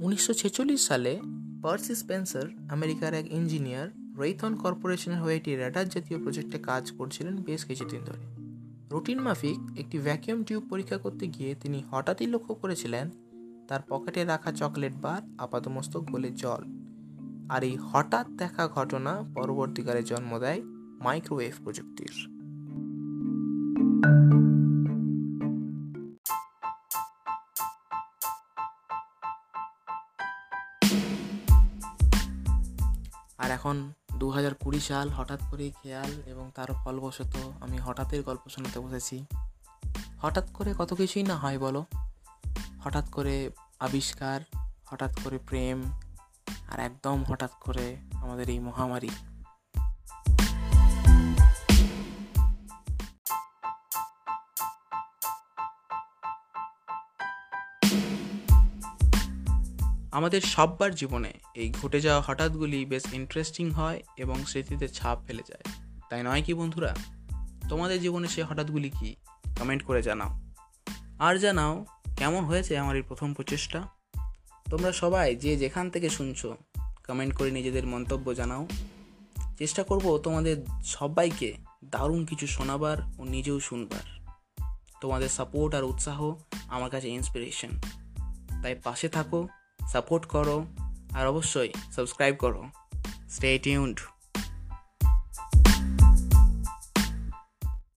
উনিশশো ছেচল্লিশ সালে পার্সি স্পেন্সার, আমেরিকার এক ইঞ্জিনিয়ার রেইথন কর্পোরেশনের হয়ে একটি র্যাডার জাতীয় প্রজেক্টে কাজ করছিলেন বেশ কিছুদিন ধরে। রুটিন মাফিক একটি ভ্যাকিউম টিউব পরীক্ষা করতে গিয়ে তিনি হঠাৎই লক্ষ্য করেছিলেন তার পকেটে রাখা চকলেট বার, আপাতমস্তক, গলে জল আর এই হঠাৎ দেখা ঘটনা পরবর্তীকালে জন্ম দেয় মাইক্রোওয়েভ প্রযুক্তির। আর এখন দু হাজার কুড়ি সাল, হঠাৎ করেই খেয়াল এবং তার ফলবশত আমি হঠাৎই গল্প শোনাতে বসেছি। হঠাৎ করে কত কিছুই না হয় বলো। হঠাৎ করে আবিষ্কার, হঠাৎ করে প্রেম, আর একদম হঠাৎ করে আমাদের এই মহামারী। আমাদের সববার জীবনে এই ঘটে যাওয়া হঠাৎগুলি বেশ ইন্টারেস্টিং হয় এবং স্মৃতিতে ছাপ ফেলে যায়। তাই নয় কি বন্ধুরা? তোমাদের জীবনে সে হঠাৎগুলি কি? কমেন্ট করে জানাও। আর জানাও, কেমন হয়েছে আমার এই প্রথম প্রচেষ্টা? তোমরা সবাই যে যেখান থেকে শুনছো কমেন্ট করে নিজেদের মন্তব্য জানাও। চেষ্টা করব তোমাদের সবাইকে দারুণ কিছু শোনাবার ও নিজেও শুনবার। তোমাদের সাপোর্ট আর উৎসাহ আমার কাছে ইন্সপিরেশন তাই পাশে থাকো সাপোর্ট করো আর অবশ্যই সাবস্ক্রাইব করো। Stay tuned.